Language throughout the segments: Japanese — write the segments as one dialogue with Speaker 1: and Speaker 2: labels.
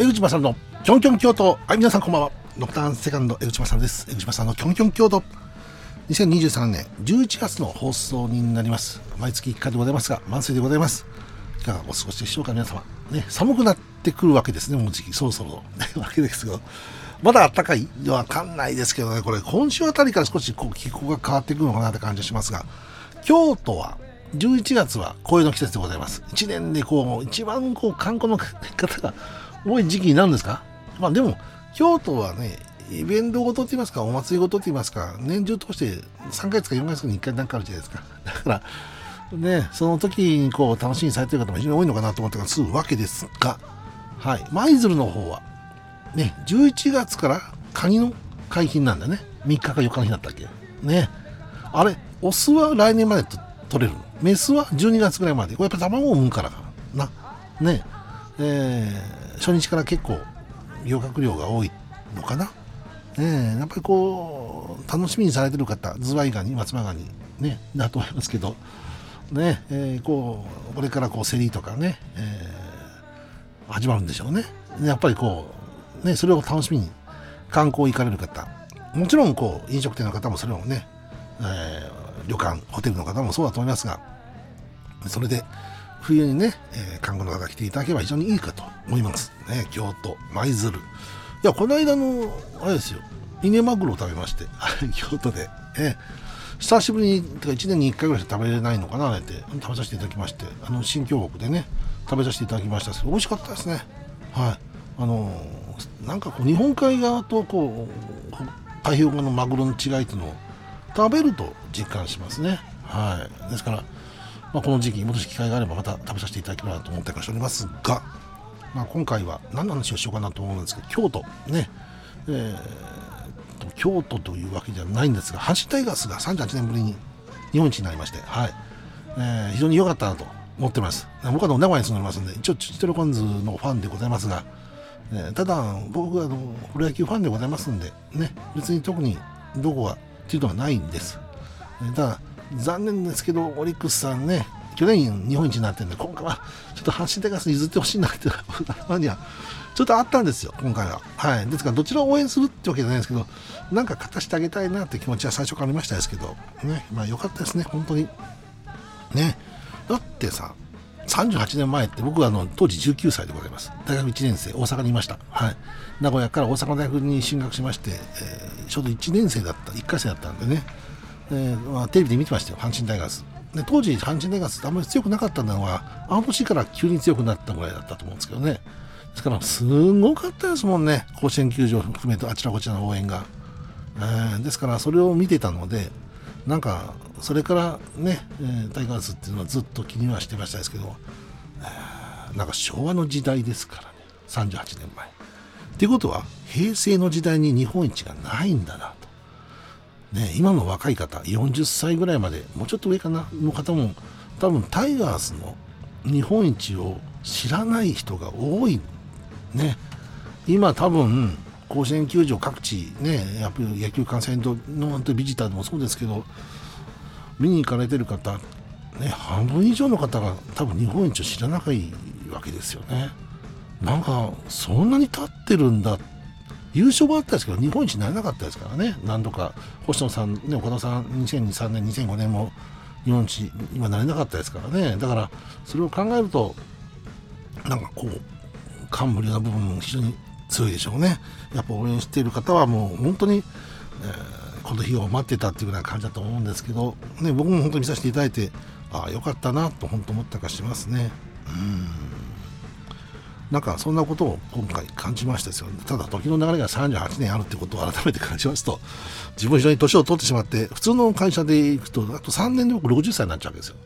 Speaker 1: 江口正のキョンキョン京都。はい皆さんこんばんは。ドクターンセカンド江口正です。江口正のキョンキョン京都。2023年11月の放送になります。毎月1回でございますが満水でございます。いかがお過ごしでしょうか皆様。ね寒くなってくるわけですねもう時期。そろそろ。わけですけどまだ暖かい？のわかんないですけどね。これ今週あたりから少しこう気候が変わってくるのかなって感じがしますが京都は11月は紅葉の季節でございます。1年でこう、一番こう、観光の方が多い時期なんですか？まあでも、京都はね、イベントごとって言いますか、お祭りごとって言いますか、年中通して3ヶ月か4ヶ月に1回なんかあるじゃないですか。だから、ね、その時にこう、楽しみにされてる方も非常に多いのかなと思ってからするわけですが、はい、舞鶴の方は、ね、11月からカニの解禁なんだね。3日か4日の日だったっけ。ね。あれ、オスは来年までと取れるの？メスは12月ぐらいまで。これやっぱ卵を産むからかな。ね。えー、初日から結構、漁獲量が多いのかな？ねやっぱりこう、楽しみにされてる方、ズワイガニ、松葉ガニ、ね、だと思いますけど、ね、えー、こう、これからこう、競りとかね、えー、始まるんでしょうね。やっぱりこう、ね、それを楽しみに観光行かれる方、もちろんこう、飲食店の方もそれをね、えー、旅館、ホテルの方もそうだと思いますが、それで冬にね、えー、看護の方来ていただければ非常にいいかと思います。ね、京都、舞鶴。いや、この間の、あれですよ、稲マグロを食べまして、京都で、えー、久しぶりに、てか1年に1回ぐらいしか食べれないのかなって食べさせていただきまして、あの、新京極でね、食べさせていただきましたけど、美味しかったですね。はい。あのー、なんかこう、日本海側とこう、太平洋側のマグロの違いというのを食べると実感しますね。はい。ですから、まあ、この時期、もし機会があればまた食べさせていただければと思ってしておりますが、まあ、今回は何の話をしようかなと思うんですけど、京都、ね、えー、京都というわけではないんですが、阪神タイガースが38年ぶりに日本一になりまして、はい。えー、非常に良かったなと思ってます。僕は名古屋に住んでますんで、一応、チチトロコンズのファンでございますが、えー、ただ、僕はあのプロ野球ファンでございますんで、ね、別に特にどこがっていうのはないんです。えー、ただ、残念ですけど、オリックスさんね、去年日本一になってるんで、今回はちょっと阪神タイガース譲ってほしいなって頭にはちょっとあったんですよ、今回は。はい。ですから、どちらを応援するってわけじゃないですけど、なんか勝たせてあげたいなって気持ちは最初からありましたですけど、ね、まあ良かったですね、本当に。ね。だってさ、38年前って僕はあの当時19歳でございます。大学1年生、大阪にいました。はい。名古屋から大阪大学に進学しまして、えー、ちょうど1年生だった、1回生だったんでね、えーまあ、テレビで見てましたよ、阪神タイガース。で当時、阪神タイガースってあんまり強くなかったのは、あの年から急に強くなったぐらいだったと思うんですけどね。ですから、すごかったですもんね、甲子園球場含めてあちらこちらの応援が。えー、ですから、それを見てたので、なんか、それからね、えー、タイガースっていうのはずっと気にはしてましたですけど、えー、なんか昭和の時代ですからね、38年前。っていうことは、平成の時代に日本一がないんだな。ね、今の若い方、40歳ぐらいまで、もうちょっと上かな、の方も、多分タイガースの日本一を知らない人が多い。ね。今多分、甲子園球場各地、ね、やっぱり野球観戦のビジターでもそうですけど、見に行かれてる方、ね、半分以上の方が多分日本一を知らないわけですよね。なんか、そんなに経ってるんだ優勝もあったんですけど、日本一になれなかったですからね、何度か、星野さん、ね、岡田さん、2003年、2005年も日本一、今なれなかったですからね、だから、それを考えると、なんかこう、感無量な部分も非常に強いでしょうね。やっぱ応援している方はもう本当に、えー、この日を待ってたっていうような感じだと思うんですけど、ね、僕も本当に見させていただいて、ああ、よかったなと本当思ったかしますね。うんなんかそんなことを今回感じましたですよ、ただ時の流れが38年あるってことを改めて感じますと 自分非常に年を取ってしまって普通の会社で行くとあと3年で僕60歳になっちゃうわけですよ、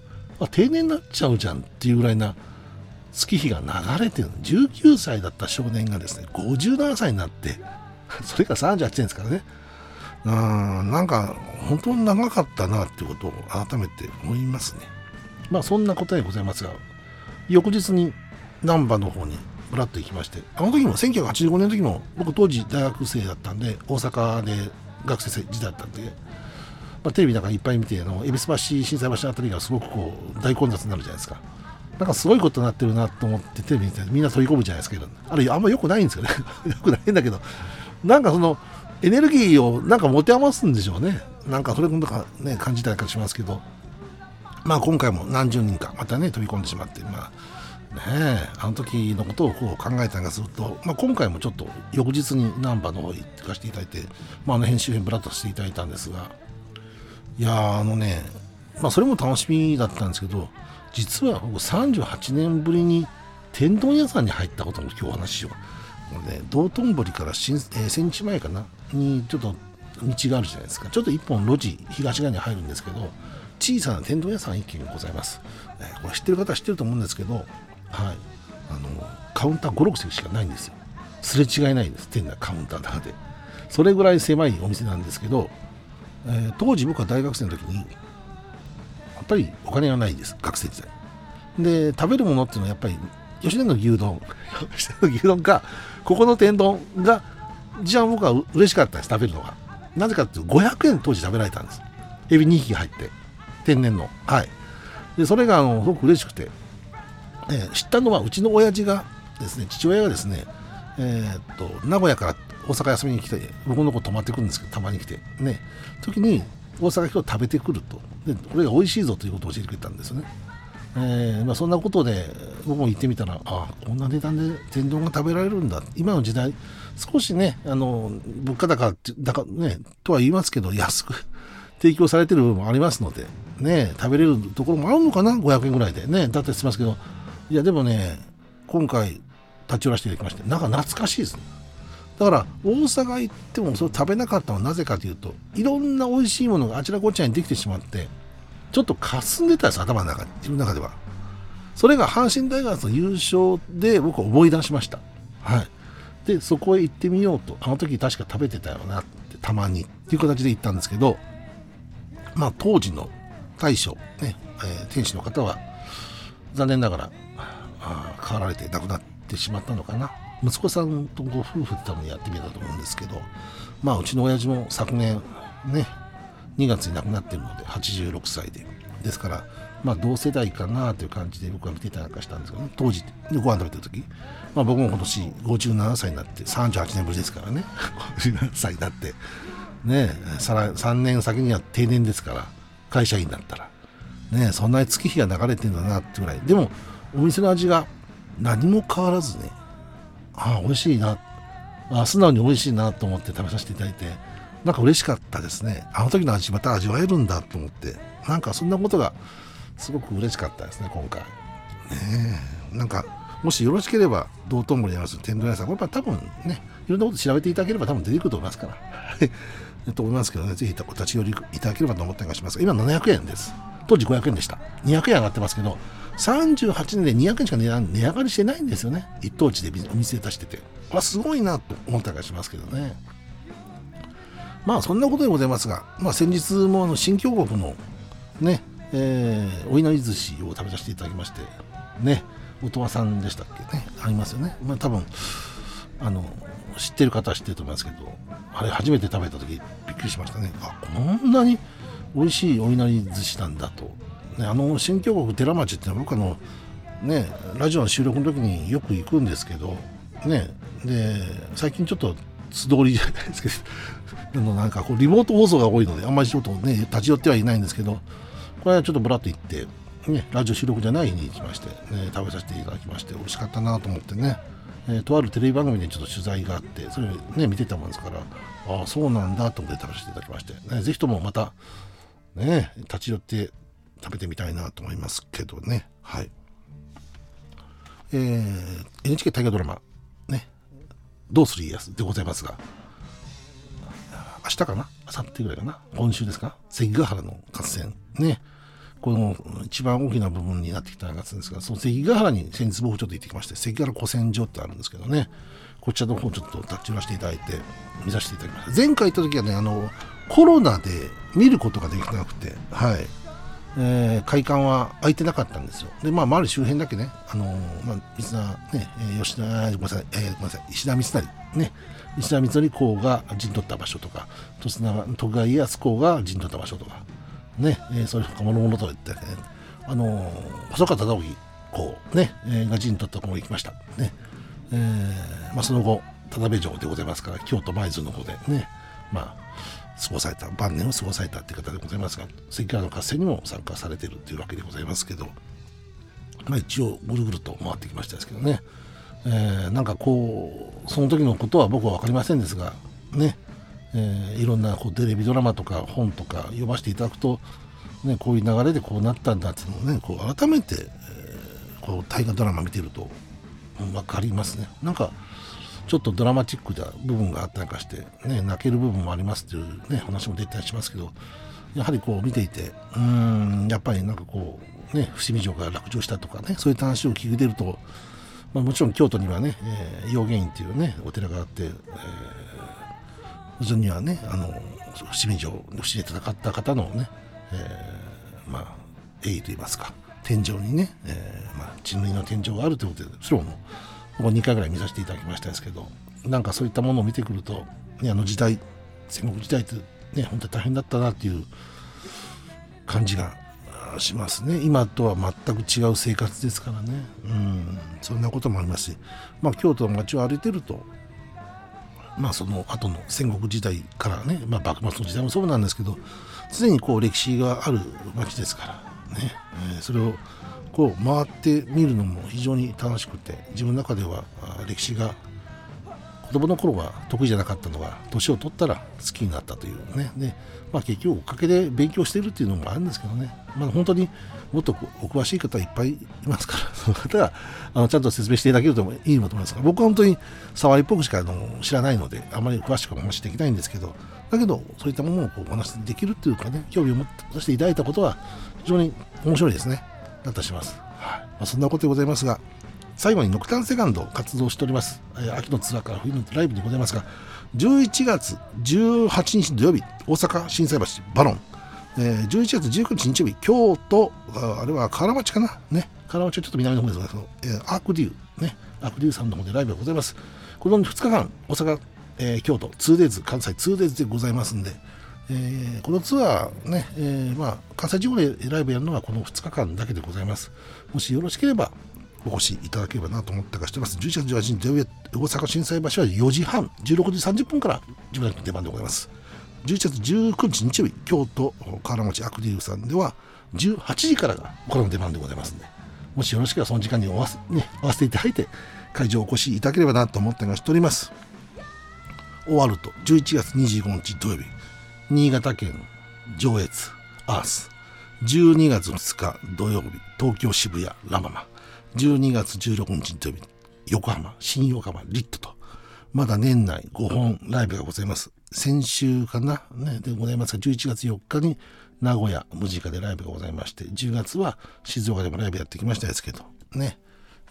Speaker 1: あ、定年になっちゃうじゃんっていうぐらいな月日が流れてる。19歳だった少年がですね57歳になって それが38年ですからね。うんなんか本当に長かったなっていうことを改めて思いますね。まあそんな答えでございますが翌日に難波の方にぶらっと行きましてあの時も1985年の時も僕当時大学生だったんで大阪で学生時代だったんで、まあ、テレビなんかいっぱい見てあの恵比寿橋心斎橋あたりがすごくこう大混雑になるじゃないですか。なんかすごいことになってるなと思ってテレビ見てみんな飛び込むじゃないですけどあれあんま良くないんですよね。良くないんだけどなんかそのエネルギーをなんか持て余すんでしょうね。なんかそれとかね感じたりかしますけどまあ今回も何十人かまたね飛び込んでしまってまあねあの時のことをこう考えたりすると、まあ、今回もちょっと翌日に難波の方行かせていただいて、まあ、あの編集編ブラッとしていただいたんですがいやあのね、まあ、それも楽しみだったんですけど実は僕38年ぶりに天丼屋さんに入ったことも今日お話ししよう。これね、道頓堀から新、えー、千日前かなにちょっと道があるじゃないですか。ちょっと一本路地東側に入るんですけど、小さな天丼屋さん一軒ございます。えー、これ知ってる方は知ってると思うんですけど、はい。あの、カウンター5、6席しかないんですよ。すれ違いないんです、店内カウンターので。それぐらい狭いお店なんですけど、えー、当時僕は大学生の時に、やっぱりお金がないです、学生時代。で、食べるものっていうのはやっぱり、吉田の牛丼、吉田の牛丼か、ここの天丼が、一番僕は嬉しかったです、食べるのが。なぜかっていうと、500円当時食べられたんです。エビ2匹入って、天然の。はい。で、それが、あの、すごく嬉しくて、えー、知ったのは、うちの親父がですね、父親がですね、えー、っと、名古屋から大阪休みに来て、僕の子泊まってくるんですけど、たまに来て、ね、時に、大阪人食べてくると。で、これが美味しいぞということを教えてくれたんですね。えーまあ、そんなことで僕も行ってみたらあこんな値段で天丼が食べられるんだ今の時代少しねあの物価高だか、ね、とは言いますけど安く提供されてる部分もありますので、ね、食べれるところもあるのかな？500円ぐらいでねだったりしますけどいやでもね今回立ち寄らせていただきましてなんか懐かしいですね。だから大阪行ってもそれ食べなかったのはなぜかというといろんな美味しいものがあちらこちらにできてしまってちょっと霞んでたんです頭の中に自分の中では。それが阪神大学の優勝で僕は思い出しました。はい。でそこへ行ってみようとあの時確か食べてたよなってたまにっていう形で行ったんですけどまあ当時の大将ね、えー、天使の方は残念ながらあ変わられて亡くなってしまったのかな。息子さんとご夫婦で多分やってみたと思うんですけどまあうちの親父も昨年ね2月に亡くなってるので86歳で。ですからまあ同世代かなという感じで僕は見てたりなんかしたんですけど、ね、当時ご飯食べた時、まあ、僕も今年57歳になって38年ぶりですからね。57歳になってね3年先には定年ですから会社員だったら。ねそんなに月日が流れてるんだなってぐらい。でもお店の味が何も変わらずねああ美味しいなあ素直に美味しいなと思って食べさせていただいてなんか嬉しかったですね。あの時の味また味わえるんだと思って、なんかそんなことがすごく嬉しかったですね、今回。ねえ、なんか、もしよろしければ、道頓堀にある天丼屋さん、これは多分ね、いろんなこと調べていただければ多分出てくると思いますから。と思いますけどね、ぜひお立ち寄りいただければと思ったりします今700円です。当時500円でした。200円上がってますけど、38年で200円しか値段値上がりしてないんですよね。一等地でお店出してて。これはすごいなと思ったりしますけどね。まあそんなことでございますが、まあ、先日もあの新京極のね、えー、お稲荷寿司を食べさせていただきまして、ね、音羽さんでしたっけ？ね、ありますよね。まあ多分、あの、知ってる方は知ってると思いますけど、あれ初めて食べた時びっくりしましたね。あ、こんなに美味しいお稲荷寿司なんだと。ね、あの新京極寺町って僕あの、ね、ラジオの収録の時によく行くんですけど、ね、で、最近ちょっと素通りじゃないですけど、のなんかこうリモート放送が多いので、あんまりちょっとね、立ち寄ってはいないんですけど、これはちょっとぶらっと行って、ね、ラジオ収録じゃない日に行きまして、ね、食べさせていただきまして、美味しかったなと思ってね、えー、とあるテレビ番組でちょっと取材があって、それね、見てたもんですから、ああ、そうなんだと思って食べさせていただきまして、ね、ぜひともまた、ね、立ち寄って食べてみたいなと思いますけどね、はい。えー、NHK 大河ドラマ、ね、どうする家康でございますが、明日かな？明後日ぐらいかな？今週ですか？関ヶ原の合戦。ね。この一番大きな部分になってきたやつですが、その関ヶ原に先日僕ちょっと行ってきまして、関ヶ原古戦場ってあるんですけどね、こちらの方ちょっと立ち寄らせていただいて、見させていただきました。前回行った時はね、あの、コロナで見ることができなくて、はい。えー、会館は空いてなかったんですよ。で、まあ、周り周辺だけね、あのー、まあ、三田、ね、え吉田、ごめんなさい、えー、ごめんなさい、石田三成、ね、石田三成公が陣取った場所とか、徳川家康公が陣取った場所とか、ね、えー、そういう他物々といってね、あのー、細川忠興こうね、えー、ガチにとったところに行きました。ね。えー、まあその後、田辺城でございますから、京都舞鶴の方でね、まあ、過ごされた、晩年を過ごされたっていう方でございますが、関川の合戦にも参加されているっていうわけでございますけど、まあ一応ぐるぐると回ってきましたですけどね、えー、なんかこう、その時のことは僕は分かりませんですが、ね、えー、いろんなこうテレビドラマとか本とか読ませていただくと、ね、こういう流れでこうなったんだっていうのをねこう改めて、えー、こう大河ドラマ見てると分かりますね。なんかちょっとドラマチックな部分があったりかして、ね、泣ける部分もありますっていう、ね、話も出たりしますけどやはりこう見ていてうんやっぱりなんかこうね伏見城が落城したとかねそういった話を聞いてると、まあ、もちろん京都にはね、えー、陽源院っていうねお寺があって、えーそれにはねあの伏見城伏見で戦った方のね、えー、まあ栄誉といいますか天井にね、えー、まあ、血のの天井があるということでそれをもう2回ぐらい見させていただきましたですけどなんかそういったものを見てくると、ね、あの時代戦国時代ってね本当に大変だったなっていう感じがしますね。今とは全く違う生活ですからね。うん。そんなこともありますし、まあ、京都の街を歩いてるとまあ、その後の戦国時代からね、まあ、幕末の時代もそうなんですけど常にこう歴史がある町ですからね、えー、それをこう回ってみるのも非常に楽しくて自分の中では歴史が子供の頃は得意じゃなかったのが年を取ったら好きになったというね。で、まあ、結局おかげで勉強してるっていうのもあるんですけどね、まあ、本当にもっとお詳しい方いっぱいいますから。その方があのちゃんと説明していただけるといいと思いますが僕は本当に触りっぽくしかあの知らないのであまり詳しくお話しできないんですけどだけどそういったものをこうお話しできるっていうかね興味を持ってしていただいたことは非常に面白いですね。だったします、はい。まあ、そんなことでございますが最後にノクタンセカンド活動しております、えー、秋のツアーから冬のライブでございますが11月18日土曜日大阪心斎橋バロン、えー、11月19日日曜日京都ああれは河原町かな？ね。河原町はちょっと南の方ですが、えー、アークデューね。アークデューさんの方でライブがございます。この2日間大阪、えー、京都 2days 関西 2days でございますんでえー、このツアーね、えーまあ、関西地方でライブやるのはこの2日間だけでございます。もしよろしければお越しいただければなと思ってかしてます。11月18日土曜日、大阪心斎橋は4時半、16時30分から自分の出番でございます。11月19日日曜日、京都河原町アクディブさんでは18時からがこれの出番でございますので、もしよろしければその時間に合わせ,、ね、合わせていただいて、会場お越しいただければなと思ってがしております。終わると、11月25日土曜日、新潟県上越アース、12月2日土曜日、東京渋谷ラママ、12月16日土曜日、横浜、新横浜、リットと、まだ年内5本ライブがございます。先週かな、ね、でございますが、11月4日に名古屋、ムジカでライブがございまして、10月は静岡でもライブやってきましたですけど、ね、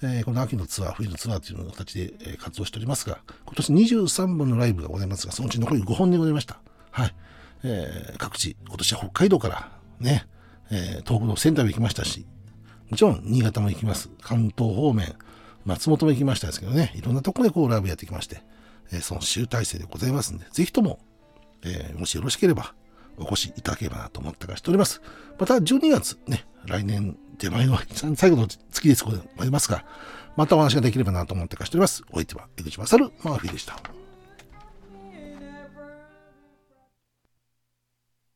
Speaker 1: えー、この秋のツアー、冬のツアーという形で、活動しておりますが、今年23本のライブがございますが、そのうち残り5本でございました。はい。えー、各地、今年は北海道からね、えー、東北の仙台も行きましたし、もちろん新潟も行きます。関東方面、松本も行きましたですけどね、いろんなところでこうライブやってきまして、えー、その集大成でございますんで、ぜひとも、えー、もしよろしければ、お越しいただければなと思ってかしております。また12月ね、来年手前の 最後の月ですございますが、またお話ができればなと思ってかしております。お相手は江口勝マーフィーでした。